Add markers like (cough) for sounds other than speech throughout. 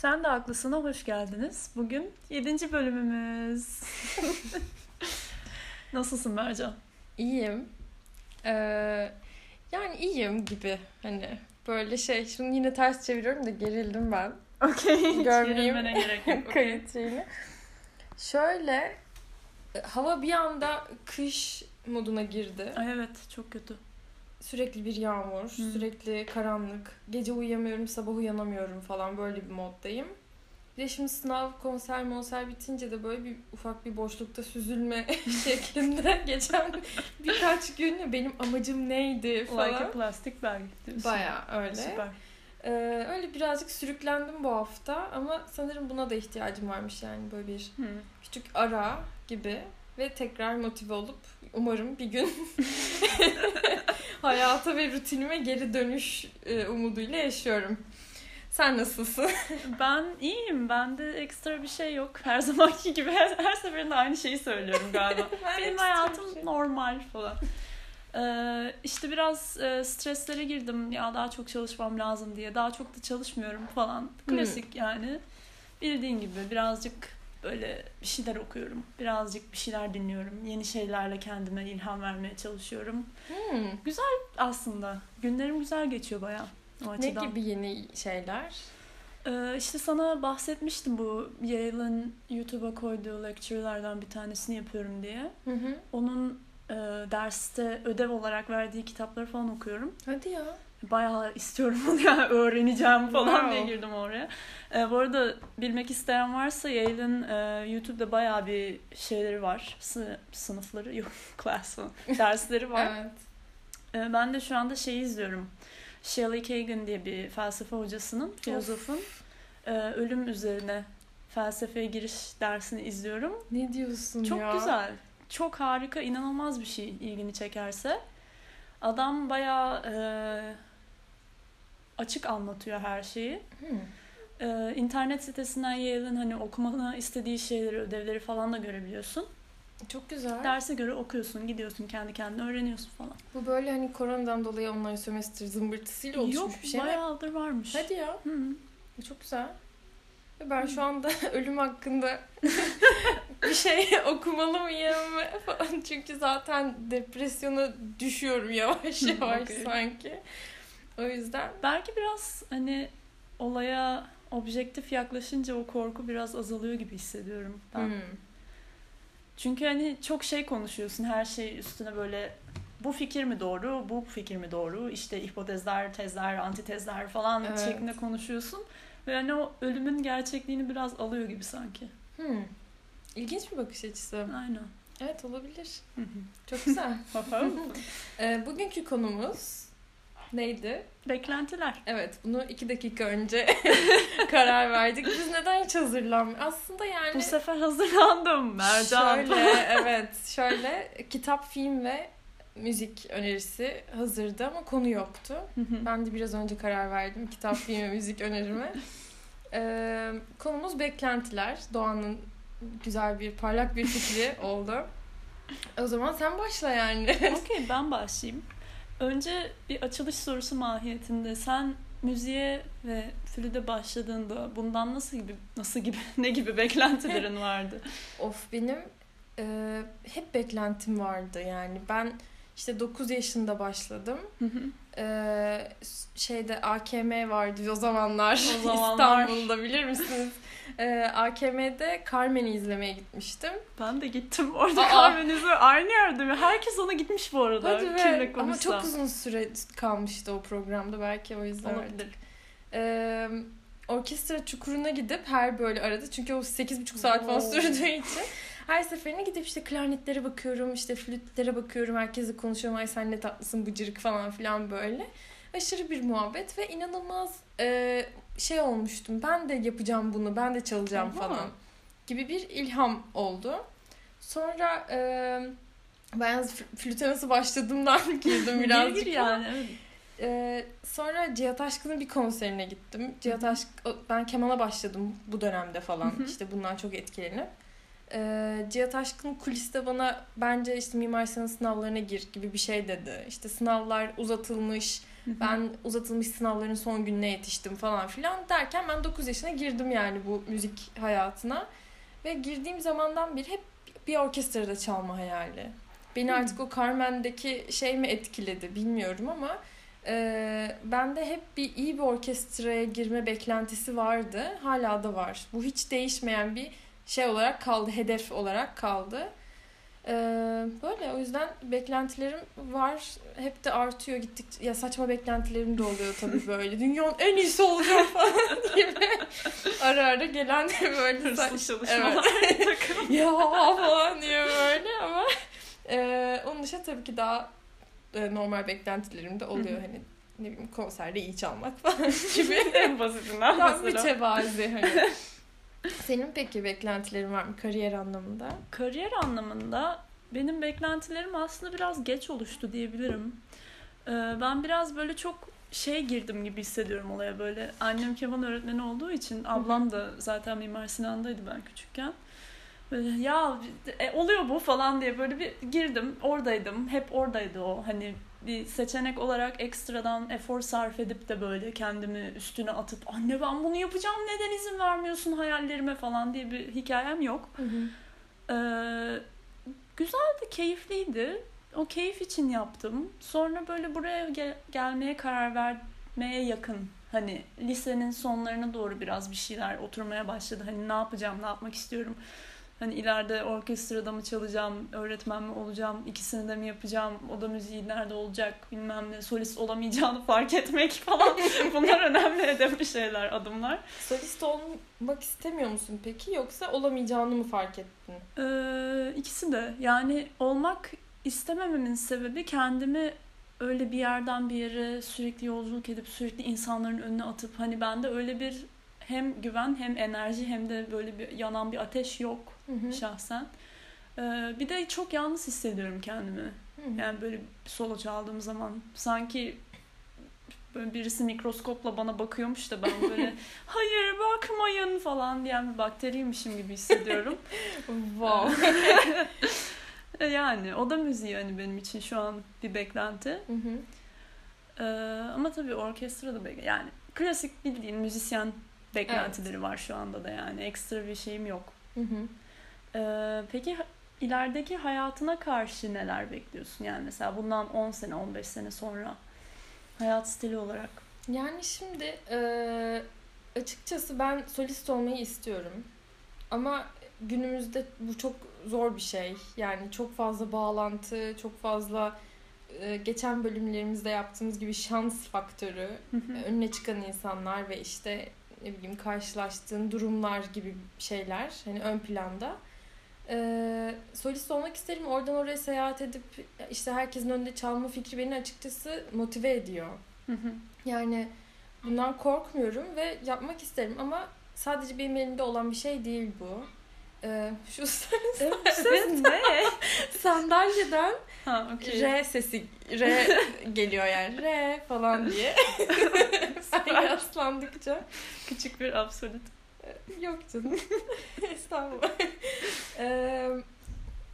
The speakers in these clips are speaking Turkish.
Sen de haklısına hoş geldiniz. Bugün 7. bölümümüz. (laughs) Nasılsın Mercan? İyiyim. Ee, yani iyiyim gibi hani böyle şey. Şunu yine ters çeviriyorum da gerildim ben. Okey. (laughs) Görmeyeyim. gerek yok. (laughs) Kayıt şeyini. Şöyle e, hava bir anda kış moduna girdi. Ay evet çok kötü. Sürekli bir yağmur, sürekli karanlık. Gece uyuyamıyorum, sabah uyanamıyorum falan böyle bir moddayım. Bir de şimdi sınav, konser, monser bitince de böyle bir ufak bir boşlukta süzülme (laughs) şeklinde (laughs) geçen birkaç gün benim amacım neydi falan. Like a plastic bag. Baya öyle. Süper. Ee, öyle birazcık sürüklendim bu hafta ama sanırım buna da ihtiyacım varmış yani böyle bir Hı. küçük ara gibi ve tekrar motive olup umarım bir gün (laughs) hayata ve rutinime geri dönüş e, umuduyla yaşıyorum. Sen nasılsın? (laughs) Ben iyiyim. Bende ekstra bir şey yok. Her zamanki gibi her, her seferinde aynı şeyi söylüyorum galiba. (laughs) Benim hayatım şey. normal falan. Ee, işte biraz e, streslere girdim ya daha çok çalışmam lazım diye. Daha çok da çalışmıyorum falan. Klasik yani. Bildiğin gibi birazcık böyle bir şeyler okuyorum. Birazcık bir şeyler dinliyorum. Yeni şeylerle kendime ilham vermeye çalışıyorum. Hmm. Aslında günlerim güzel geçiyor bayağı. O Ne gibi yeni şeyler? Ee, işte sana bahsetmiştim bu Yale'ın YouTube'a koyduğu lecture'lardan bir tanesini yapıyorum diye. Hı hı. Onun e, derste ödev olarak verdiği kitapları falan okuyorum. Hadi ya. Bayağı istiyorum onu yani (laughs) öğreneceğim falan Wow. diye girdim oraya. E, bu arada bilmek isteyen varsa Yale'ın e, YouTube'da bayağı bir şeyleri var. Sı- sınıfları (laughs) yok class. Dersleri var. (laughs) Evet. E, ben de şu anda şeyi izliyorum. Shelley Kagan diye bir felsefe hocasının, filozofun e, ölüm üzerine felsefeye giriş dersini izliyorum. Ne diyorsun Çok ya? güzel. Çok harika, inanılmaz bir şey ilgini çekerse. Adam bayağı e, açık anlatıyor her şeyi. Hmm. E, internet sitesinden Yale'ın hani okumanı istediği şeyleri, ödevleri falan da görebiliyorsun. Çok güzel. Derse göre okuyorsun, gidiyorsun, kendi kendine öğreniyorsun falan. Bu böyle hani koronadan dolayı online sömestr zımbırtısıyla oluşmuş Yok, bir şey mi? bayağıdır varmış. Hadi ya. Hı. Çok güzel. Ve Ben şu anda (laughs) ölüm hakkında (laughs) bir şey (laughs) okumalı mıyım falan. Çünkü zaten depresyona düşüyorum yavaş yavaş sanki. O yüzden Belki biraz hani olaya objektif yaklaşınca o korku biraz azalıyor gibi hissediyorum ben. hmm. Çünkü hani çok şey konuşuyorsun her şey üstüne böyle bu fikir mi doğru, bu fikir mi doğru, işte hipotezler, tezler, antitezler falan Evet. şeklinde konuşuyorsun. Ve hani o ölümün gerçekliğini biraz alıyor gibi sanki. Hmm. İlginç bir bakış açısı. Aynen. Evet olabilir. Çok güzel. (laughs) (laughs) Ee, bugünkü konumuz neydi? Beklentiler. Evet bunu iki dakika önce (laughs) karar verdik. Biz neden hiç hazırlanmıyoruz? Aslında yani... Bu sefer hazırlandım Mercan. Şöyle (laughs) evet şöyle kitap, film ve müzik önerisi hazırdı ama konu yoktu. Ben de biraz önce karar verdim kitap, film ve müzik önerime. Ee, konumuz beklentiler. Doğan'ın güzel bir parlak bir fikri oldu. O zaman sen başla yani. Okey ben başlayayım. Önce bir açılış sorusu mahiyetinde sen müziğe ve flüde başladığında bundan nasıl gibi nasıl gibi (laughs) ne gibi beklentilerin (laughs) vardı? Of benim e, hep beklentim vardı yani. Ben işte 9 yaşında başladım. Hı hı. Ee, şeyde AKM vardı o zamanlar. O (laughs) zamanlar. İstanbul'da bilir misiniz? Ee, AKM'de Carmen'i izlemeye gitmiştim. ben de gittim orada Aa. aynı yerde mi? Herkes ona gitmiş bu arada. Hadi be. Ama çok uzun süre kalmıştı o programda belki o yüzden. olabilir. Ee, orkestra çukuruna gidip her böyle arada çünkü o 8,5 saat falan sürdüğü için her seferine gidip işte klarnetlere bakıyorum, işte flütlere bakıyorum, herkesle konuşuyorum. Ay sen ne tatlısın bıcırık falan filan böyle. Aşırı bir muhabbet ve inanılmaz e, şey olmuştum. Ben de yapacağım bunu, ben de çalacağım Aha. falan gibi bir ilham oldu. Sonra e, ben flüte nasıl başladığımdan (laughs) girdim birazcık. Gir yani. evet. ee, sonra Cihat Aşkın'ın bir konserine gittim. Cihat Aşk, ben kemana başladım bu dönemde falan. Hı hı. işte bundan çok etkilenip. Ee, Cihat Aşkın kuliste bana bence işte Mimar Sinan sınavlarına gir gibi bir şey dedi. İşte sınavlar uzatılmış. Ben uzatılmış sınavların son gününe yetiştim falan filan derken ben 9 yaşına girdim yani bu müzik hayatına. Ve girdiğim zamandan beri hep bir orkestrada çalma hayali. Beni artık o Carmen'deki şey mi etkiledi bilmiyorum ama e, bende hep bir iyi bir orkestraya girme beklentisi vardı. Hala da var. Bu hiç değişmeyen bir şey olarak kaldı, hedef olarak kaldı. Ee, böyle o yüzden beklentilerim var. Hep de artıyor gittik. Ya saçma beklentilerim de oluyor tabii (laughs) böyle. Dünyanın en iyisi olacağım falan (laughs) gibi. ara ara gelen böyle Hırslı çalışmalar. Evet. (laughs) ya falan diye böyle ama e, onun dışında tabii ki daha e, normal beklentilerim de oluyor. hani ne bileyim konserde iyi çalmak falan gibi. en basitinden Tam mesela. mütevazi hani. Senin peki beklentilerin var mı kariyer anlamında? Kariyer anlamında benim beklentilerim aslında biraz geç oluştu diyebilirim. Ee, ben biraz böyle çok şey girdim gibi hissediyorum olaya böyle. Annem keman öğretmeni olduğu için ablam da zaten Mimar Sinan'daydı ben küçükken. Böyle ya e, oluyor bu falan diye böyle bir girdim. Oradaydım. Hep oradaydı o. Hani bir seçenek olarak ekstradan efor sarf edip de böyle kendimi üstüne atıp anne ben bunu yapacağım neden izin vermiyorsun hayallerime falan diye bir hikayem yok. Ee, güzeldi, keyifliydi. O keyif için yaptım. Sonra böyle buraya gel- gelmeye karar vermeye yakın. Hani lisenin sonlarına doğru biraz bir şeyler oturmaya başladı. Hani ne yapacağım, ne yapmak istiyorum. Hani ileride orkestrada mı çalacağım, öğretmen mi olacağım, ikisini de mi yapacağım, oda müziği nerede olacak bilmem ne, solist olamayacağını fark etmek (laughs) falan. (laughs) Bunlar önemli hedefli şeyler, adımlar. Solist olmak istemiyor musun peki yoksa olamayacağını mı fark ettin? Ee, ikisi de. Yani olmak istemememin sebebi kendimi öyle bir yerden bir yere sürekli yolculuk edip sürekli insanların önüne atıp hani bende öyle bir hem güven hem enerji hem de böyle bir yanan bir ateş yok şahsen. Ee, bir de çok yalnız hissediyorum kendimi. Yani böyle solo çaldığım zaman sanki böyle birisi mikroskopla bana bakıyormuş da ben böyle (laughs) hayır bakmayın falan diyen bir bakteriymişim gibi hissediyorum. (laughs) wow. (laughs) E yani o da müziği hani benim için şu an bir beklenti. Hı hı. Ee, ama tabii orkestra da bekle yani klasik bildiğin müzisyen beklentileri var şu anda da yani ekstra bir şeyim yok. Hı hı. Ee, peki ilerideki hayatına karşı neler bekliyorsun? Yani mesela bundan 10 sene 15 sene sonra hayat stili olarak. Yani şimdi e, açıkçası ben solist olmayı istiyorum. Ama günümüzde bu çok zor bir şey. Yani çok fazla bağlantı, çok fazla e, geçen bölümlerimizde yaptığımız gibi şans faktörü, önüne çıkan insanlar ve işte ne bileyim karşılaştığın durumlar gibi şeyler hani ön planda. Ee, solist olmak isterim. Oradan oraya seyahat edip işte herkesin önünde çalma fikri beni açıkçası motive ediyor. Yani bundan korkmuyorum ve yapmak isterim ama sadece benim elimde olan bir şey değil bu. Ee, şu Ses ne? sandalyeden ha, okey. R sesi R (laughs) geliyor yani R falan diye. (laughs) yaslandıkça. Küçük bir absolut. Yok canım. (laughs) Estağfurullah. Ee,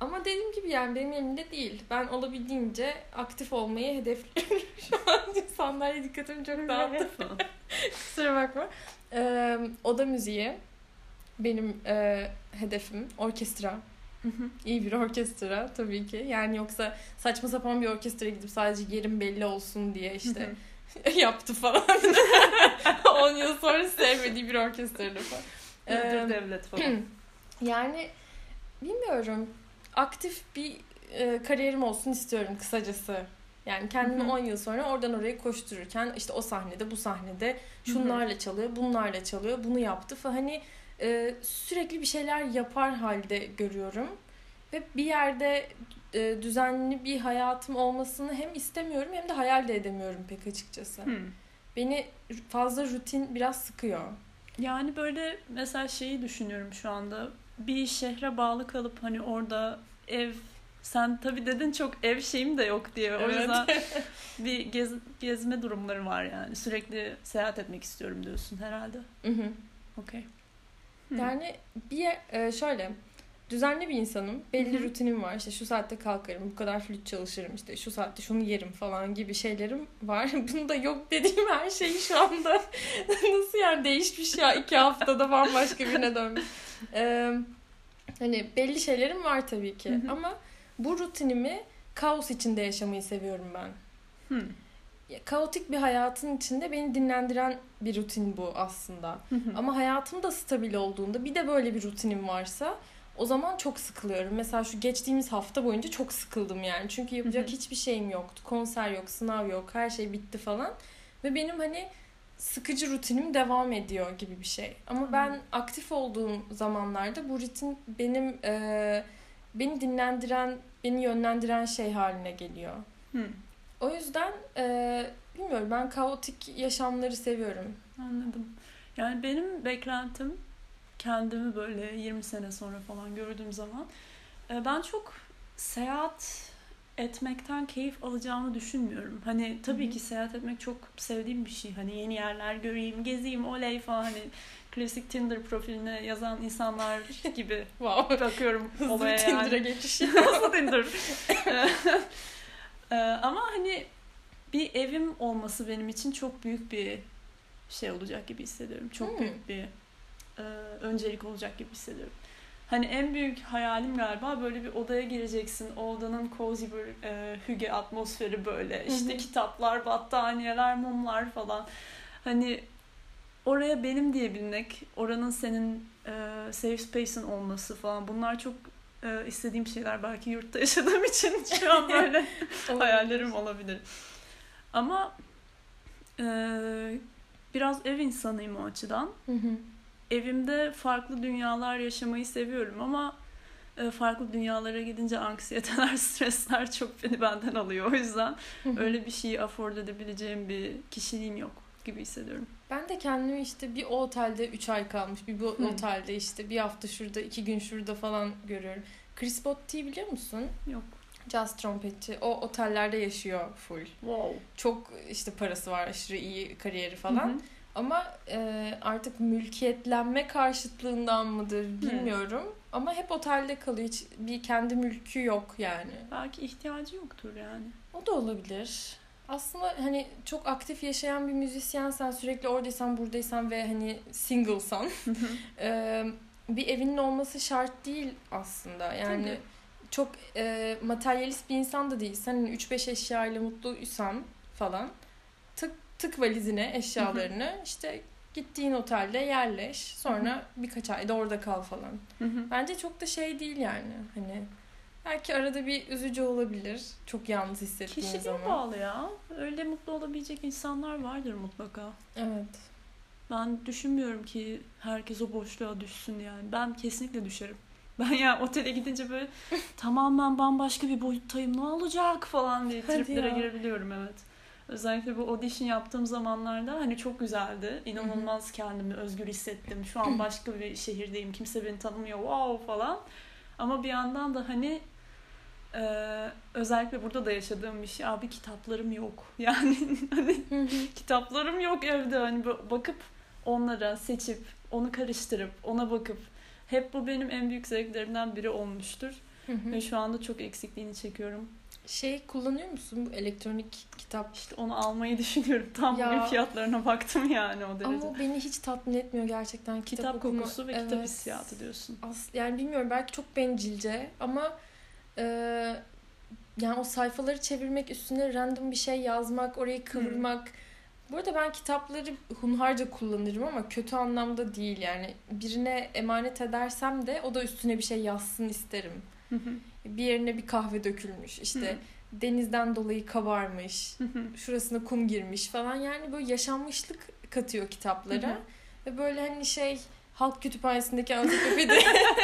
ama dediğim gibi yani benim elimde değil. Ben olabildiğince aktif olmayı hedefliyorum. Şu an sandalye dikkatimi çok dağıttı. Kusura bakma. Ee, oda müziği benim e, hedefim. Orkestra. İyi bir orkestra tabii ki. Yani yoksa saçma sapan bir orkestraya gidip sadece yerim belli olsun diye işte (laughs) yaptı falan. (laughs) 10 yıl sonra sevmediği bir orkestrada falan. Devlet (clears throat) falan. Yani bilmiyorum. Aktif bir e, kariyerim olsun istiyorum kısacası. Yani kendimi Hı hı. 10 yıl sonra oradan oraya koştururken işte o sahnede bu sahnede şunlarla çalıyor, bunlarla çalıyor, bunu yaptı falan. Hani e, sürekli bir şeyler yapar halde görüyorum. Ve bir yerde e, düzenli bir hayatım olmasını hem istemiyorum hem de hayal de edemiyorum pek açıkçası. Hmm. Beni fazla rutin biraz sıkıyor. Yani böyle mesela şeyi düşünüyorum şu anda. Bir şehre bağlı kalıp hani orada ev sen tabii dedin çok ev şeyim de yok diye. O Evet. yüzden (laughs) bir gez, gezme durumları var yani. Sürekli seyahat etmek istiyorum diyorsun herhalde. Hı hı. Okey. Hı. Yani bir e, şöyle düzenli bir insanım. Belli Hı hı. rutinim var. İşte şu saatte kalkarım, bu kadar flüt çalışırım, işte şu saatte şunu yerim falan gibi şeylerim var. (laughs) Bunu da yok dediğim her şey şu anda (laughs) nasıl yani değişmiş ya iki haftada bambaşka birine dönmüş. Ee, hani belli şeylerim var tabii ki Hı hı. ama bu rutinimi kaos içinde yaşamayı seviyorum ben. Hı. Kaotik bir hayatın içinde beni dinlendiren bir rutin bu aslında. Hı hı. Ama hayatım da stabil olduğunda bir de böyle bir rutinim varsa o zaman çok sıkılıyorum. Mesela şu geçtiğimiz hafta boyunca çok sıkıldım yani. Çünkü yapacak Hı hiçbir şeyim yoktu. Konser yok, sınav yok, her şey bitti falan. Ve benim hani sıkıcı rutinim devam ediyor gibi bir şey. Ama ben aktif olduğum zamanlarda bu rutin benim e, beni dinlendiren, beni yönlendiren şey haline geliyor. Hı. O yüzden e, bilmiyorum ben kaotik yaşamları seviyorum. Anladım. Yani benim beklentim kendimi böyle 20 sene sonra falan gördüğüm zaman e, ben çok seyahat etmekten keyif alacağımı düşünmüyorum. Hani tabii Hı hı. ki seyahat etmek çok sevdiğim bir şey. Hani yeni yerler göreyim, gezeyim, oley falan hani klasik Tinder profiline yazan insanlar (laughs) gibi Wow. bakıyorum Hızlı olaya bir Tinder'a yani. geçiş. (laughs) Nasıl Tinder? (laughs) Ee, ama hani bir evim olması benim için çok büyük bir şey olacak gibi hissediyorum. Çok Hmm. büyük bir e, öncelik olacak gibi hissediyorum. Hani en büyük hayalim galiba böyle bir odaya gireceksin. O odanın cozy bir e, hüge atmosferi böyle. İşte Hı hı. kitaplar, battaniyeler, mumlar falan. Hani oraya benim diyebilmek, oranın senin e, safe space'in olması falan bunlar çok e, istediğim şeyler. Belki yurtta yaşadığım (laughs) için şu an böyle (laughs) hayallerim olabilir. Ama e, biraz ev insanıyım o açıdan. Hı hı. Evimde farklı dünyalar yaşamayı seviyorum ama e, farklı dünyalara gidince anksiyeteler, (laughs) stresler çok beni benden alıyor. O yüzden Hı hı. öyle bir şeyi afford edebileceğim bir kişiliğim yok gibi hissediyorum. Ben de kendimi işte bir o otelde 3 ay kalmış, bir bu Hı. otelde işte bir hafta şurada, iki gün şurada falan görüyorum. Chris Botti'yi biliyor musun? Yok. Jazz trompetçi. O otellerde yaşıyor full. Wow. Çok işte parası var, aşırı iyi kariyeri falan. Hı hı. Ama e, artık mülkiyetlenme karşıtlığından mıdır bilmiyorum. Ama hep otelde kalıyor. Hiç bir kendi mülkü yok yani. Belki ihtiyacı yoktur yani. O da olabilir. Aslında hani çok aktif yaşayan bir müzisyensen sürekli oradaysan buradaysan ve hani singlesan (laughs) e, bir evinin olması şart değil aslında. Yani Tabii. çok e, materyalist bir insan da değilsen hani 3-5 eşyayla mutluysan falan tık tık valizine eşyalarını işte gittiğin otelde yerleş. Sonra birkaç ay da orada kal falan. Bence çok da şey değil yani. Hani belki arada bir üzücü olabilir. Çok yalnız hissettiğin Kişiliğe zaman. bağlı ya. Öyle mutlu olabilecek insanlar vardır mutlaka. Evet. Ben düşünmüyorum ki herkes o boşluğa düşsün yani. Ben kesinlikle düşerim. (laughs) Ben ya otele gidince böyle (laughs) tamamen bambaşka bir boyuttayım ne olacak falan diye Hadi triplere ya. girebiliyorum evet. Özellikle bu audition yaptığım zamanlarda hani çok güzeldi. İnanılmaz kendimi özgür hissettim. Şu an (clears throat) başka bir şehirdeyim. Kimse beni tanımıyor. Wow falan. Ama bir yandan da hani e, özellikle burada da yaşadığım bir şey. Abi kitaplarım yok. (laughs) Yani hani kitaplarım yok evde. Hani ba- bakıp onlara seçip onu karıştırıp ona bakıp hep bu benim en büyük zevklerimden biri olmuştur. Ve şu anda çok eksikliğini çekiyorum. şey kullanıyor musun bu elektronik kitap? İşte onu almayı (laughs) düşünüyorum. Tam Ya. bugün fiyatlarına baktım yani o derece. Ama beni hiç tatmin etmiyor gerçekten kitap, kitap okuma. kokusu ve kitap Evet. hissiyatı diyorsun. As yani bilmiyorum belki çok bencilce ama e, yani o sayfaları çevirmek üstüne random bir şey yazmak orayı kıvırmak. Bu arada ben kitapları hunharca kullanırım ama kötü anlamda değil yani. Birine emanet edersem de o da üstüne bir şey yazsın isterim. Hı hı. bir yerine bir kahve dökülmüş işte denizden dolayı kabarmış Hı hı. şurasına kum girmiş falan. Yani böyle yaşanmışlık katıyor kitaplara. Hı hı. ve böyle hani şey halk kütüphanesindeki ansiklopedi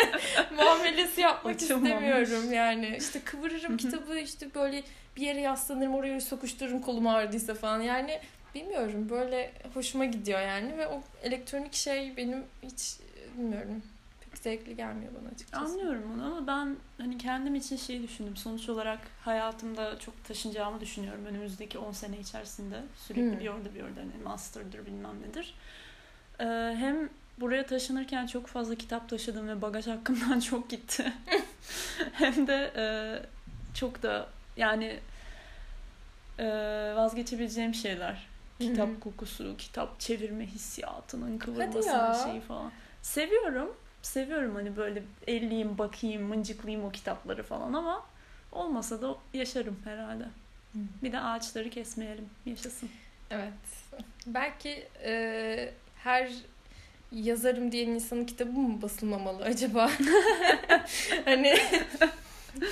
(laughs) muamelesi yapmak Açılmamış. istemiyorum yani işte kıvırırım kitabı işte böyle bir yere yaslanırım oraya sokuştururum kolum ağrıdıysa falan yani bilmiyorum böyle hoşuma gidiyor yani ve o elektronik şey benim hiç bilmiyorum pek zevkli gelmiyor bana açıkçası. Anlıyorum onu ama ben hani kendim için şey düşündüm. Sonuç olarak hayatımda çok taşınacağımı düşünüyorum önümüzdeki 10 sene içerisinde. Sürekli Hmm. bir orada bir orada hani master'dır bilmem nedir. Ee, hem buraya taşınırken çok fazla kitap taşıdım ve bagaj hakkımdan (laughs) çok gitti. (laughs) Hem de e, çok da yani e, vazgeçebileceğim şeyler. Kitap kokusu, kitap çevirme hissiyatının ya. kıvırmasının şeyi falan. Seviyorum. Seviyorum hani böyle elleyeyim, bakayım, mıncıklayayım o kitapları falan ama olmasa da yaşarım herhalde. Bir de ağaçları kesmeyelim. Yaşasın. Evet. Belki e, her yazarım diyen insanın kitabı mı basılmamalı acaba? (laughs) hani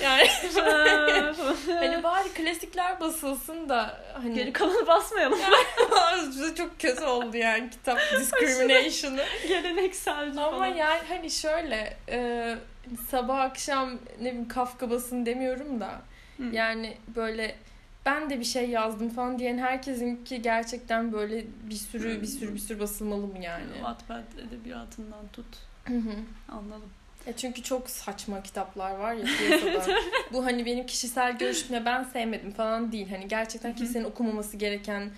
yani (laughs) hani bari klasikler basılsın da hani Geri kalanı basmayalım. (laughs) çok kötü oldu yani kitap discrimination'ı. Gelenekselci Ama falan. yani hani şöyle e, sabah akşam ne bileyim Kafka basın demiyorum da Hı. yani böyle ben de bir şey yazdım falan diyen herkesinki gerçekten böyle bir sürü bir sürü bir sürü basılmalı mı yani? Wattpad edebiyatından tut. Anladım. Ya çünkü çok saçma kitaplar var ya (laughs) piyasada. Bu hani benim kişisel görüşümle ben sevmedim falan değil. Hani gerçekten kimsenin okumaması gereken,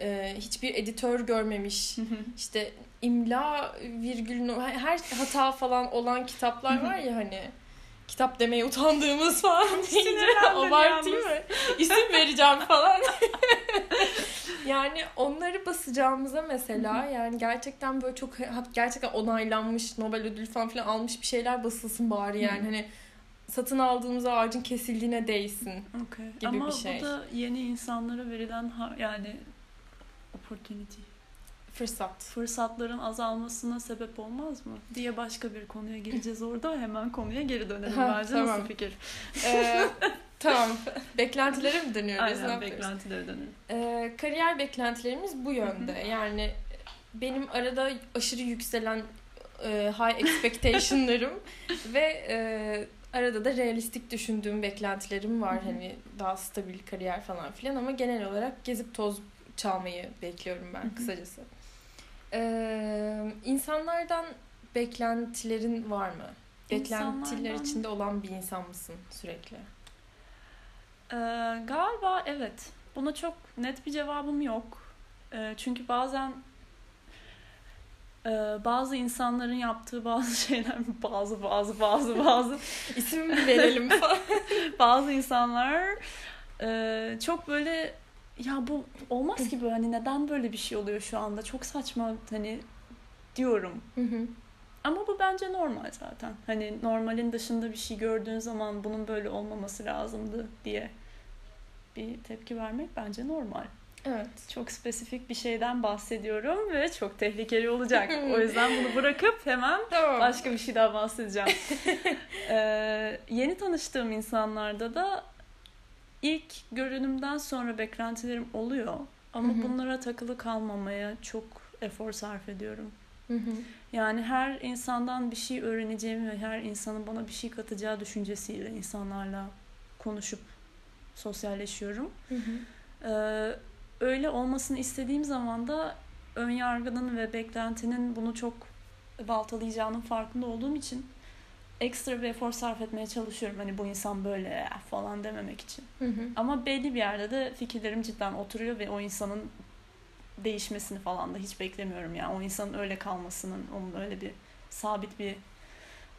e, hiçbir editör görmemiş, işte imla virgül her hata falan kitaplar var ya hani kitap demeye utandığımız falan sinirlendim abartayım mı? İsim vereceğim falan. (laughs) yani onları basacağımıza mesela yani gerçekten böyle çok gerçekten onaylanmış Nobel ödülü falan filan almış bir şeyler basılsın bari yani hani satın aldığımız ağacın kesildiğine değsin. Okay. gibi Ama bir şey. bu da yeni insanlara verilen ha- yani opportunity, Fırsat. fırsatların azalmasına sebep olmaz mı? Diye başka bir konuya gireceğiz orada. Hemen konuya geri dönelim Ha, bence. tamam. Nasıl fikir? Ee, tamam. Beklentilere mi dönüyoruz? Ne Aynen yapıyoruz? beklentileri dönelim. Ee, kariyer beklentilerimiz bu yönde. Yani benim arada aşırı yükselen e, high expectation'larım (laughs) ve e, arada da realistik düşündüğüm beklentilerim var. Hani daha stabil kariyer falan filan ama genel olarak gezip toz çalmayı bekliyorum ben kısacası. Ee, insanlardan beklentilerin var mı? Beklentiler İnsanlardan- içinde olan bir insan mısın sürekli? Ee, galiba evet. Buna çok net bir cevabım yok. Ee, çünkü bazen e, bazı insanların yaptığı bazı (laughs) şeyler bazı bazı bazı bazı (laughs) İsim mi verelim falan? (laughs) bazı insanlar e, çok böyle ya bu olmaz ki böyle hani neden böyle bir şey oluyor şu anda çok saçma hani diyorum. Hı hı. Ama bu bence normal zaten. Hani normalin dışında bir şey gördüğün zaman bunun böyle olmaması lazımdı diye bir tepki vermek bence normal. evet. Çok spesifik bir şeyden bahsediyorum ve çok tehlikeli olacak. (laughs) o yüzden bunu bırakıp hemen Tamam. başka bir şey daha bahsedeceğim. (laughs) Ee, yeni tanıştığım insanlarda da ilk görünümden sonra beklentilerim oluyor. Ama Hı hı. bunlara takılı kalmamaya çok efor sarf ediyorum. Hı hı. Yani her insandan bir şey öğreneceğim ve her insanın bana bir şey katacağı düşüncesiyle insanlarla konuşup sosyalleşiyorum. Ee, öyle olmasını istediğim zaman da ön yargının ve beklentinin bunu çok baltalayacağının farkında olduğum için ekstra bir efor sarf etmeye çalışıyorum. Hani bu insan böyle falan dememek için. Hı hı. Ama belli bir yerde de fikirlerim cidden oturuyor ve o insanın değişmesini falan da hiç beklemiyorum. Yani o insanın öyle kalmasının, onun öyle bir sabit bir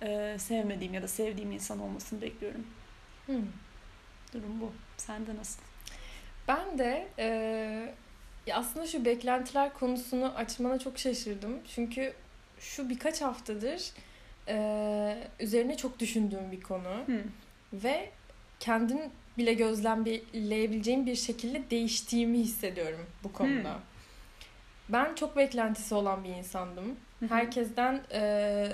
e, sevmediğim ya da sevdiğim insan olmasını bekliyorum. Hı. Durum bu. Sende nasıl? Ben de e, aslında şu beklentiler konusunu açmana çok şaşırdım. Çünkü şu birkaç haftadır e, üzerine çok düşündüğüm bir konu. Hı. Ve kendim bile gözlemleyebileceğim bir şekilde değiştiğimi hissediyorum bu konuda. Hmm. Ben çok beklentisi olan bir insandım. Hı hı. Herkesten e,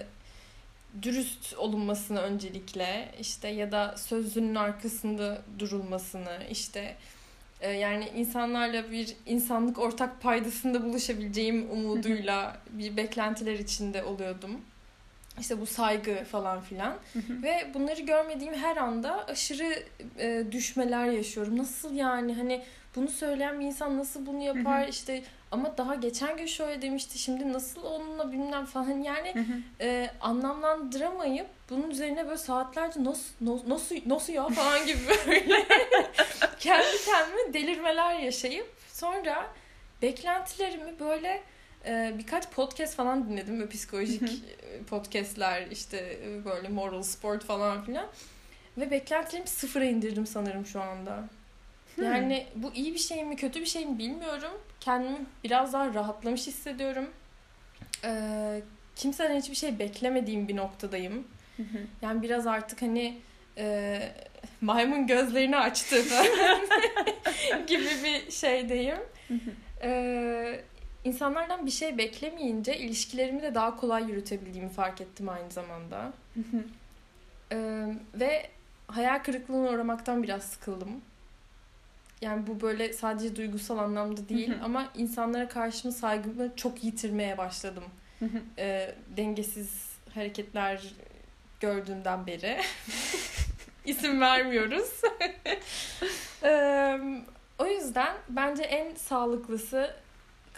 dürüst olunmasını öncelikle işte ya da sözünün arkasında durulmasını işte e, yani insanlarla bir insanlık ortak paydasında buluşabileceğim (laughs) umuduyla bir beklentiler içinde oluyordum. İşte bu saygı falan filan. Hı hı. Ve bunları görmediğim her anda aşırı e, düşmeler yaşıyorum. Nasıl yani hani bunu söyleyen bir insan nasıl bunu yapar Hı hı. işte ama daha geçen gün şöyle demişti şimdi nasıl onunla bilmem falan yani Hı hı. e, anlamlandıramayıp bunun üzerine böyle saatlerce nasıl nasıl nasıl, nasıl ya falan gibi böyle (laughs) kendi kendime delirmeler yaşayıp sonra beklentilerimi böyle e, birkaç podcast falan dinledim. Böyle psikolojik e, podcastler işte e, böyle moral sport falan filan. Ve beklentilerimi sıfıra indirdim sanırım şu anda. Yani bu iyi bir şey mi kötü bir şey mi bilmiyorum. Kendimi biraz daha rahatlamış hissediyorum. Ee, kimseden hiçbir şey beklemediğim bir noktadayım. Yani biraz artık hani e, maymun gözlerini açtı (laughs) (laughs) gibi bir şeydeyim. ee, insanlardan bir şey beklemeyince ilişkilerimi de daha kolay yürütebildiğimi fark ettim aynı zamanda. ee, ve hayal kırıklığına uğramaktan biraz sıkıldım. Yani bu böyle sadece duygusal anlamda değil ama insanlara karşı saygımı çok yitirmeye başladım. e, dengesiz hareketler gördüğümden beri. (laughs) İsim vermiyoruz. (laughs) e, o yüzden bence en sağlıklısı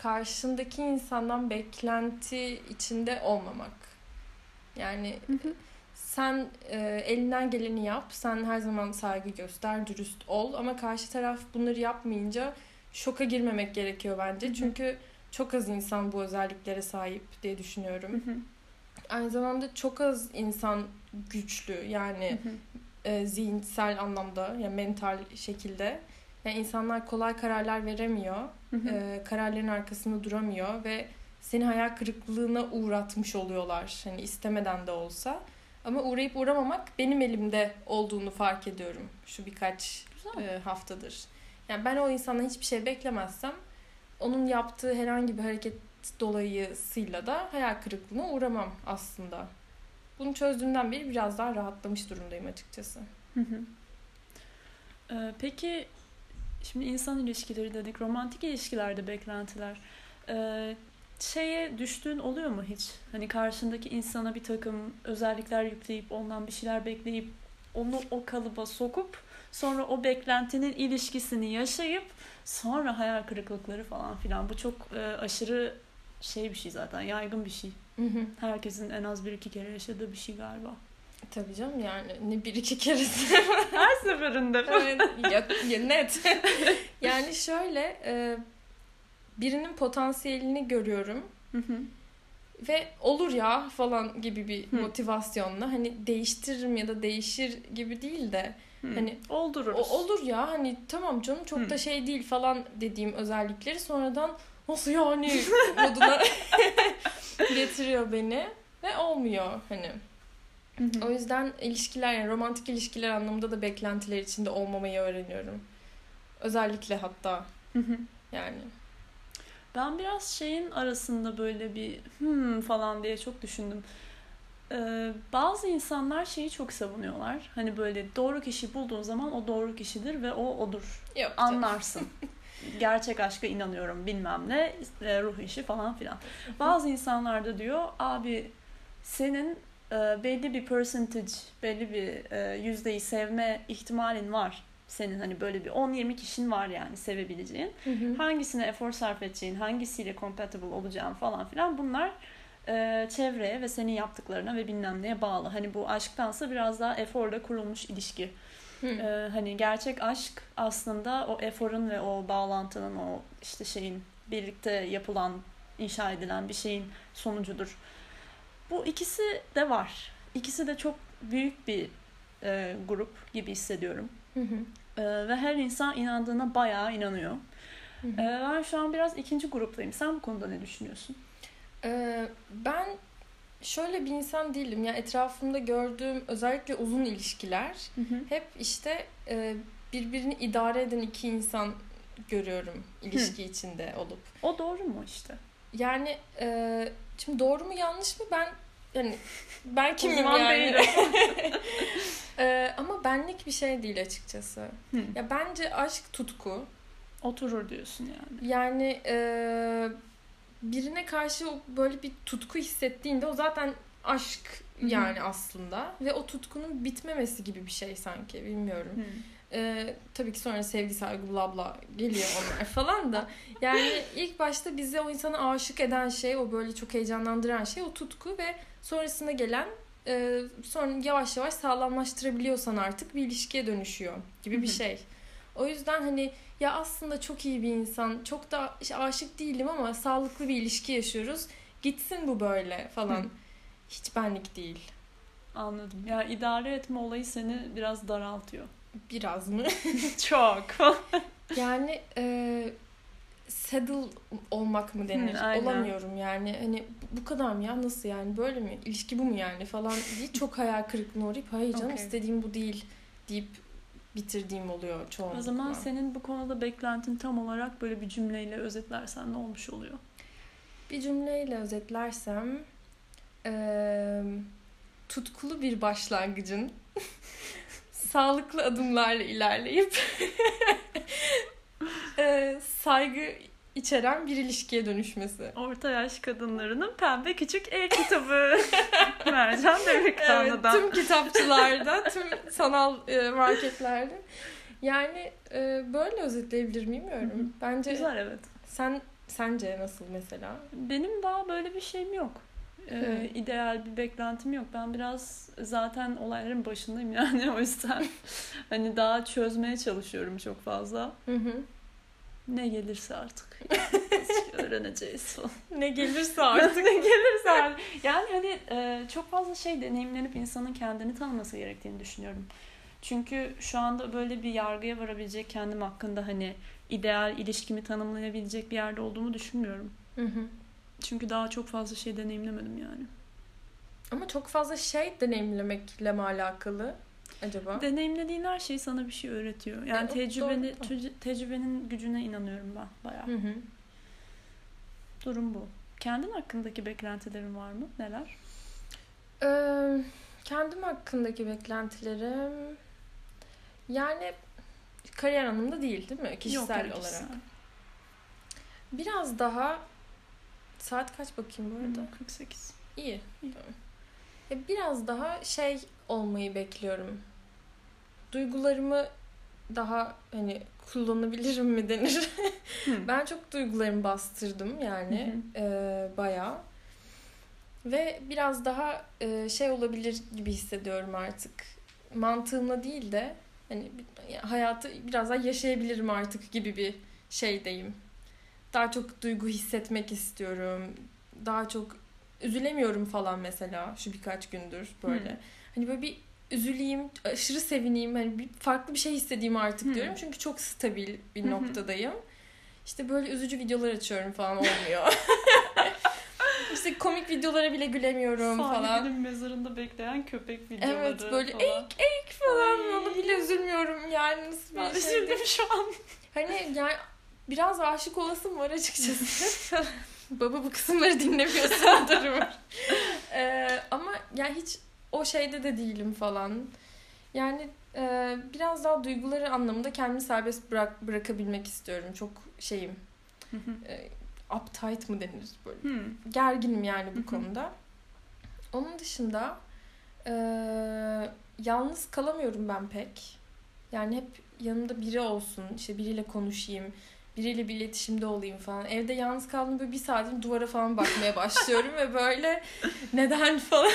karşındaki insandan beklenti içinde olmamak. Yani sen e, elinden geleni yap. Sen her zaman saygı göster, dürüst ol. Ama karşı taraf bunları yapmayınca şoka girmemek gerekiyor bence. Hı hı. Çünkü çok az insan bu özelliklere sahip diye düşünüyorum. Hı hı. Aynı zamanda çok az insan güçlü yani hı hı. E, zihinsel anlamda yani mental şekilde. Yani insanlar kolay kararlar veremiyor. Hı hı. E, kararların arkasında duramıyor ve seni hayal kırıklığına uğratmış oluyorlar. Hani istemeden de olsa. Ama uğrayıp uğramamak benim elimde olduğunu fark ediyorum şu birkaç e, haftadır. Yani ben o insandan hiçbir şey beklemezsem onun yaptığı herhangi bir hareket dolayısıyla da hayal kırıklığına uğramam aslında. Bunu çözdüğümden beri biraz daha rahatlamış durumdayım açıkçası. Hı hı. Ee, peki şimdi insan ilişkileri dedik, romantik ilişkilerde beklentiler. Ee, şeye düştüğün oluyor mu hiç? Hani karşındaki insana bir takım özellikler yükleyip ondan bir şeyler bekleyip onu o kalıba sokup sonra o beklentinin ilişkisini yaşayıp sonra hayal kırıklıkları falan filan. Bu çok e, aşırı şey bir şey zaten yaygın bir şey. Hı hı. Herkesin en az bir iki kere yaşadığı bir şey galiba. Tabii canım yani ne bir iki kere (laughs) Her seferinde. evet, ya, ya net. (laughs) yani şöyle e, birinin potansiyelini görüyorum. Hı hı. Ve olur ya falan gibi bir hı. motivasyonla hani değiştiririm ya da değişir gibi değil de hı. hani oldururuz. O, olur ya hani tamam canım çok hı. da şey değil falan dediğim özellikleri sonradan nasıl yani moduna (laughs) getiriyor beni ve olmuyor hani. Hı hı. O yüzden ilişkiler yani romantik ilişkiler anlamında da beklentiler içinde olmamayı öğreniyorum. Özellikle hatta. Hı hı. Yani. Ben biraz şeyin arasında böyle bir hmm falan diye çok düşündüm. Ee, bazı insanlar şeyi çok savunuyorlar. Hani böyle doğru kişi bulduğun zaman o doğru kişidir ve o odur. Yok, Anlarsın. (laughs) Gerçek aşka inanıyorum bilmem ne ruh işi falan filan. Bazı insanlar da diyor abi senin e, belli bir percentage, belli bir e, yüzdeyi sevme ihtimalin var senin hani böyle bir 10-20 kişin var yani sevebileceğin. Hı hı. Hangisine efor sarf edeceğin, hangisiyle compatible olacağın falan filan bunlar e, çevreye ve senin yaptıklarına ve bilmem neye bağlı. Hani bu aşktansa biraz daha eforla kurulmuş ilişki. E, hani gerçek aşk aslında o eforun ve o bağlantının o işte şeyin birlikte yapılan, inşa edilen bir şeyin sonucudur. Bu ikisi de var. İkisi de çok büyük bir e, grup gibi hissediyorum. Hı hı. Ee, ve her insan inandığına bayağı inanıyor. Hı hı. Ee, ben şu an biraz ikinci gruptayım. Sen bu konuda ne düşünüyorsun? Ee, ben şöyle bir insan değilim. Yani etrafımda gördüğüm özellikle uzun ilişkiler hı hı. hep işte e, birbirini idare eden iki insan görüyorum ilişki hı. içinde olup. O doğru mu işte? Yani e, şimdi doğru mu yanlış mı ben yani ben kimim yani? (laughs) ee, ama benlik bir şey değil açıkçası. Hı. Ya bence aşk tutku. Oturur diyorsun yani. Yani e, birine karşı böyle bir tutku hissettiğinde o zaten aşk yani Hı. aslında ve o tutkunun bitmemesi gibi bir şey sanki bilmiyorum. Hı. Ee, tabii ki sonra sevgi saygı bla bla geliyor onlar (laughs) falan da. Yani ilk başta bize o insanı aşık eden şey, o böyle çok heyecanlandıran şey o tutku ve sonrasında gelen e, sonra yavaş yavaş sağlamlaştırabiliyorsan artık bir ilişkiye dönüşüyor gibi bir şey. O yüzden hani ya aslında çok iyi bir insan, çok da aşık değilim ama sağlıklı bir ilişki yaşıyoruz. Gitsin bu böyle falan. Hiç benlik değil. Anladım. Ya idare etme olayı seni biraz daraltıyor. Biraz mı? (laughs) çok. (laughs) yani e, saddle olmak mı denir? Hı, Olamıyorum yani. Hani bu kadar mı ya? Nasıl yani? Böyle mi? İlişki bu mu yani? Falan diye çok hayal kırıklığına uğrayıp hayır canım okay. istediğim bu değil deyip bitirdiğim oluyor çoğunlukla. O zaman senin bu konuda beklentin tam olarak böyle bir cümleyle özetlersen ne olmuş oluyor? Bir cümleyle özetlersem e, tutkulu bir başlangıcın (laughs) sağlıklı adımlarla ilerleyip (laughs) e, saygı içeren bir ilişkiye dönüşmesi. Orta yaş kadınlarının pembe küçük el kitabı. (laughs) Mercan Demirkanlı'dan. Evet, tüm kitapçılarda, (laughs) tüm sanal e, marketlerde. Yani e, böyle özetleyebilir bilmiyorum. Bence Güzel evet. Sen sence nasıl mesela? Benim daha böyle bir şeyim yok. Ee, ideal bir beklentim yok. Ben biraz zaten olayların başındayım (laughs) yani o yüzden hani daha çözmeye çalışıyorum çok fazla. Hı hı. Ne gelirse artık. (laughs) öğreneceğiz falan. ne gelirse artık. (laughs) ne gelirse artık. Yani hani e, çok fazla şey deneyimlenip insanın kendini tanıması gerektiğini düşünüyorum. Çünkü şu anda böyle bir yargıya varabilecek kendim hakkında hani ideal ilişkimi tanımlayabilecek bir yerde olduğumu düşünmüyorum. Hı hı. Çünkü daha çok fazla şey deneyimlemedim yani. Ama çok fazla şey deneyimlemekle mi alakalı acaba? Deneyimlediğin her şey sana bir şey öğretiyor. Yani e, tecrübeni, doğru. tecrübenin gücüne inanıyorum ben bayağı. Hı hı. Durum bu. Kendin hakkındaki beklentilerin var mı? Neler? Ee, kendim hakkındaki beklentilerim yani kariyer anlamında değil değil mi? Kişisel Yok, olarak. Kişisel. Biraz daha Saat kaç bakayım bu arada? 48. İyi. İyi. Tamam. Biraz daha şey olmayı bekliyorum. Duygularımı daha hani kullanabilirim mi denir. (laughs) ben çok duygularımı bastırdım yani e, bayağı. Ve biraz daha e, şey olabilir gibi hissediyorum artık. Mantığımla değil de hani hayatı biraz daha yaşayabilirim artık gibi bir şeydeyim daha çok duygu hissetmek istiyorum. Daha çok üzülemiyorum falan mesela şu birkaç gündür böyle. Hmm. Hani böyle bir üzüleyim, aşırı sevineyim, hani bir farklı bir şey hissedeyim artık hmm. diyorum. Çünkü çok stabil bir hmm. noktadayım. İşte böyle üzücü videolar açıyorum falan olmuyor. (laughs) İşte komik videolara bile gülemiyorum Sahibinin falan. Sahibinin mezarında bekleyen köpek videoları Evet böyle falan. eğik eğik falan Ay. onu bile üzülmüyorum yani nasıl ben şey. üzüldüm şu an. Hani yani biraz aşık olasım var açıkçası. (laughs) Baba bu kısımları dinlemiyorsan var. (laughs) ee, ama yani hiç o şeyde de değilim falan. Yani e, biraz daha duyguları anlamında kendimi serbest bırak bırakabilmek istiyorum. Çok şeyim. e, uptight mı denir böyle. Hmm. Gerginim yani bu konuda. Onun dışında e, yalnız kalamıyorum ben pek. Yani hep yanımda biri olsun, işte biriyle konuşayım, biriyle bir iletişimde olayım falan. Evde yalnız kaldım böyle bir saatim duvara falan bakmaya başlıyorum ve böyle neden falan.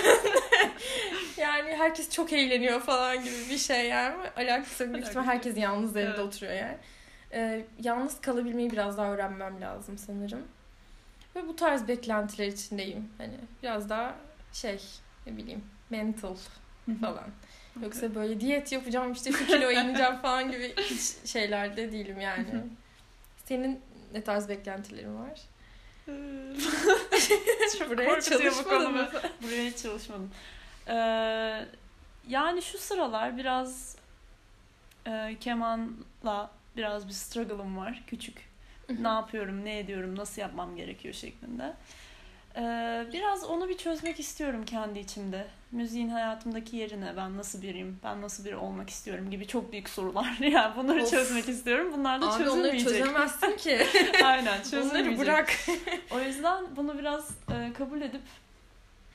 (laughs) yani herkes çok eğleniyor falan gibi bir şey yani. Alakası büyük ihtimal herkes yalnız evde evet. oturuyor yani. Ee, yalnız kalabilmeyi biraz daha öğrenmem lazım sanırım. Ve bu tarz beklentiler içindeyim. Hani biraz daha şey ne bileyim mental falan. Yoksa böyle diyet yapacağım işte şu kilo (laughs) ineceğim falan gibi hiç şeylerde değilim yani. Senin ne tarz beklentilerin var? Çok (laughs) (laughs) Buraya çalışmadın mı? (laughs) Buraya hiç çalışmadım. Ee, yani şu sıralar biraz e, kemanla biraz bir struggle'ım var. Küçük. ne yapıyorum, ne ediyorum, nasıl yapmam gerekiyor şeklinde. Ee, biraz onu bir çözmek istiyorum kendi içimde. Müziğin hayatımdaki yerine ben nasıl biriyim, ben nasıl biri olmak istiyorum gibi çok büyük sorular. (laughs) Yani bunları of. çözmek istiyorum. Bunlar da Abi çözülmeyecek. onları çözemezsin ki. (laughs) Aynen çözülmeyecek. Onları bırak. o yüzden bunu biraz e, kabul edip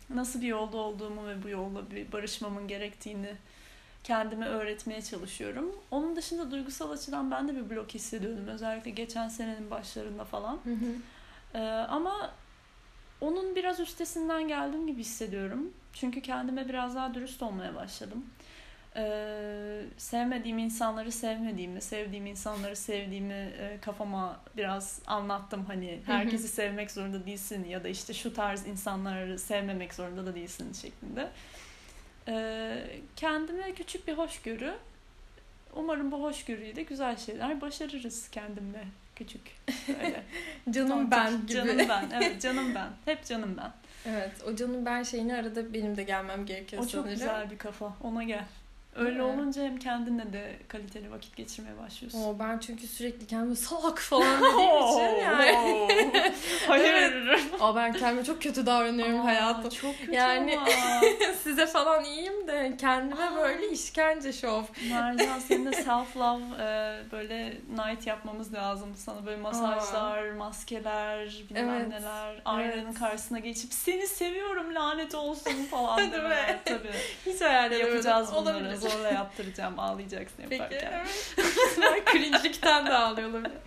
nasıl bir yolda olduğumu ve bu yolda bir barışmamın gerektiğini kendime öğretmeye çalışıyorum. Onun dışında duygusal açıdan ben de bir blok hissediyordum. Özellikle geçen senenin başlarında falan. Hı hı. Ee, ama onun biraz üstesinden geldim gibi hissediyorum. Çünkü kendime biraz daha dürüst olmaya başladım. Ee, sevmediğim insanları sevmediğimi, sevdiğim insanları sevdiğimi e, kafama biraz anlattım. Hani herkesi sevmek zorunda değilsin ya da işte şu tarz insanları sevmemek zorunda da değilsin şeklinde. Ee, kendime küçük bir hoşgörü. Umarım bu hoşgörüyle güzel şeyler başarırız kendimle küçük. Öyle. (laughs) canım Tontik, ben gibi. Canım ben. Evet (laughs) canım ben. Hep canım ben. Evet o canım ben şeyini arada benim de gelmem gerekiyor O çok sanırım. güzel bir kafa. Ona gel. Öyle mi? olunca hem kendinle de kaliteli vakit geçirmeye başlıyorsun. Oo, ben çünkü sürekli kendime salak falan (laughs) dediğim için yani. (laughs) Hayır. Aa, ben kendime çok kötü davranıyorum Aa, hayatım. Çok kötü Yani-. (laughs) Size falan iyiyim de kendime Aa. böyle işkence şov. Mercan seninle self love e, böyle night yapmamız lazım. Sana böyle masajlar, maskeler, bilmem Evet, neler. Aynanın evet. karşısına geçip seni seviyorum lanet olsun falan deme. Tabii. Hiç hayal edemedim. Yapacağız bunları. Olabilir. Zorla yaptıracağım. Ağlayacaksın Peki yaparken. evet. ben (laughs) cringe'likten de ağlıyor olabilir.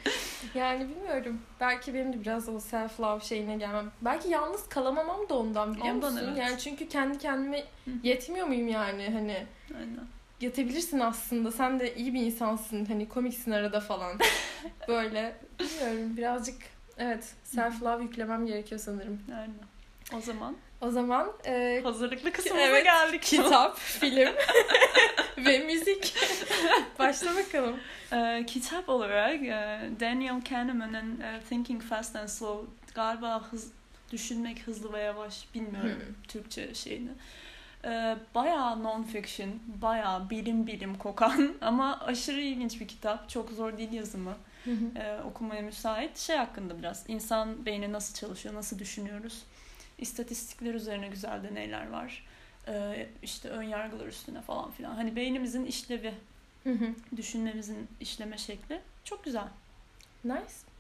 Yani bilmiyorum. Belki benim de biraz o self love şeyine gelmem. Belki yalnız kalamamam da ondan biliyor Ondan, musun? evet. Yani çünkü kendi kendime yetmiyor muyum yani hani Aynen. yetebilirsin aslında. Sen de iyi bir insansın. Hani komiksin arada falan. (laughs) Böyle bilmiyorum birazcık evet self love yüklemem gerekiyor sanırım. Aynen. O zaman O zaman e, hazırlıklı kısmımıza Evet, geldik. kitap, (laughs) film (laughs) ve müzik. Başla bakalım. Ee, kitap olarak e, Daniel Kahneman'ın e, Thinking Fast and Slow galiba hız, düşünmek hızlı ve yavaş bilmiyorum Hmm. Türkçe şeyini. Ee, bayağı non-fiction, bayağı bilim bilim kokan (laughs) ama aşırı ilginç bir kitap. Çok zor değil yazımı. Ee, okumaya müsait. Şey hakkında biraz insan beyni nasıl çalışıyor, nasıl düşünüyoruz. İstatistikler üzerine güzel deneyler var. Ee, işte ön yargılar üstüne falan filan. Hani beynimizin işlevi, düşünmemizin işleme şekli çok güzel. nice.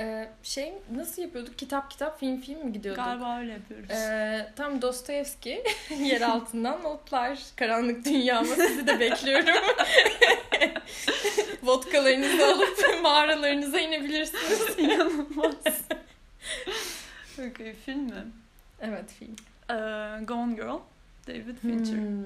Ee, şey nasıl yapıyorduk? Kitap kitap film film mi gidiyorduk? Galiba öyle yapıyoruz. Ee, tam Dostoyevski (laughs) yer altından notlar karanlık dünyama sizi de bekliyorum. (laughs) Vodkalarınızı alıp mağaralarınıza inebilirsiniz. (laughs) İnanılmaz. okay, film mi? Evet film. Ee, Gone Girl, David Fincher. Hmm,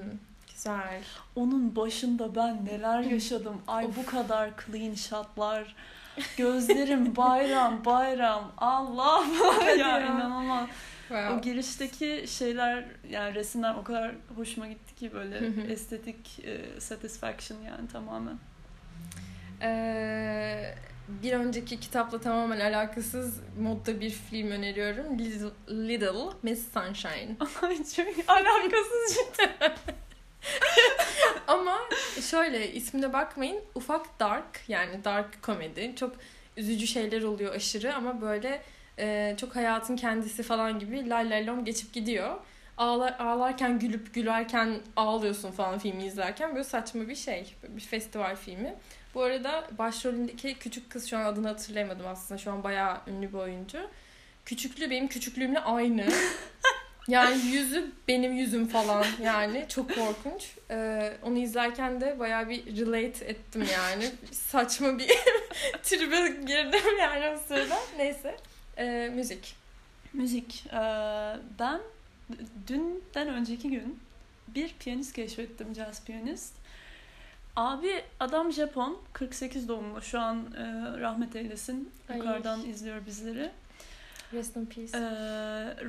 güzel. Onun başında ben neler yaşadım. Ay Of. bu kadar clean shotlar. (laughs) Gözlerim bayram bayram. Allah (laughs) ya, ya. inanılmaz. Wow. O girişteki şeyler yani resimler o kadar hoşuma gitti ki böyle estetik e, satisfaction yani tamamen. Ee, bir önceki kitapla tamamen alakasız modda bir film öneriyorum. Little, Little Miss Sunshine. (laughs) Ay çok alakasız cidden. (laughs) Ama şöyle ismine bakmayın. Ufak dark yani dark komedi. Çok üzücü şeyler oluyor aşırı ama böyle e, çok hayatın kendisi falan gibi lay lay lom geçip gidiyor. Ağlar, ağlarken gülüp gülerken ağlıyorsun falan filmi izlerken böyle saçma bir şey. Böyle bir festival filmi. Bu arada başrolündeki küçük kız şu an adını hatırlayamadım aslında. Şu an bayağı ünlü bir oyuncu. Küçüklüğü benim küçüklüğümle aynı. (laughs) Yani yüzü benim yüzüm falan yani çok korkunç. Ee, onu izlerken de bayağı bir relate ettim yani. Saçma bir (laughs) tribe girdim yani o sırada. Neyse. Ee, müzik. Müzik. Ee, ben dünden önceki gün bir piyanist keşfettim, jazz piyanist. Abi adam Japon, 48 doğumlu. Şu an e, rahmet eylesin. Ay. Yukarıdan izliyor bizleri. Rest in peace. Ee,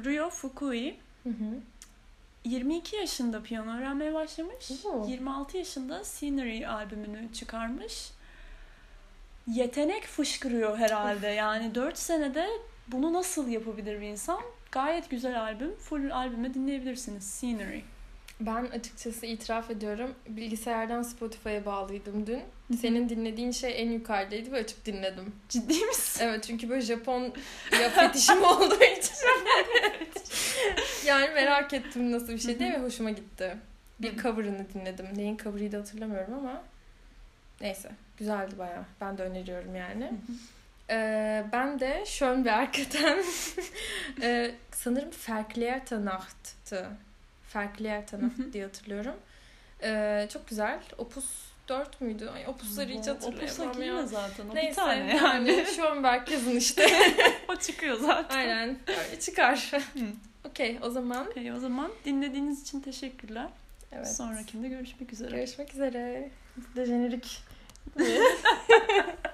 Ryo Fukui. Hı hı. 22 yaşında piyano öğrenmeye başlamış. Oo. 26 yaşında Scenery albümünü çıkarmış. Yetenek fışkırıyor herhalde. Yani 4 senede bunu nasıl yapabilir bir insan? Gayet güzel albüm. Full albümü dinleyebilirsiniz. Scenery. Ben açıkçası itiraf ediyorum. Bilgisayardan Spotify'a bağlıydım dün. Senin dinlediğin şey en yukarıdaydı ve açıp dinledim. Ciddi misin? Evet çünkü böyle Japon ya fetişim olduğu (laughs) için. yani merak ettim nasıl bir şey diye ve hoşuma gitti. Bir cover'ını dinledim. Neyin cover'ıydı hatırlamıyorum ama neyse. Güzeldi bayağı. Ben de öneriyorum yani. Ee, ben de Schönberg'den (laughs) ee, sanırım Verklärte Nacht'tı. Hı hı. Nacht diye hatırlıyorum. Ee, çok güzel. Opus 4 müydü? Ay, opusları hiç hatırlayamam Opus'a ya. girme zaten. O bir Neyse tane yani. (laughs) yani. Schönberg yazın işte. (laughs) o çıkıyor zaten. Aynen. Öyle çıkar. Okey o zaman Okey, o zaman dinlediğiniz için teşekkürler. Evet. Sonrakinde görüşmek üzere. Görüşmek üzere. Bu da jenerik. (laughs)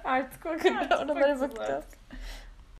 Artık o kadar Artık oralara bakacağız bakacağız.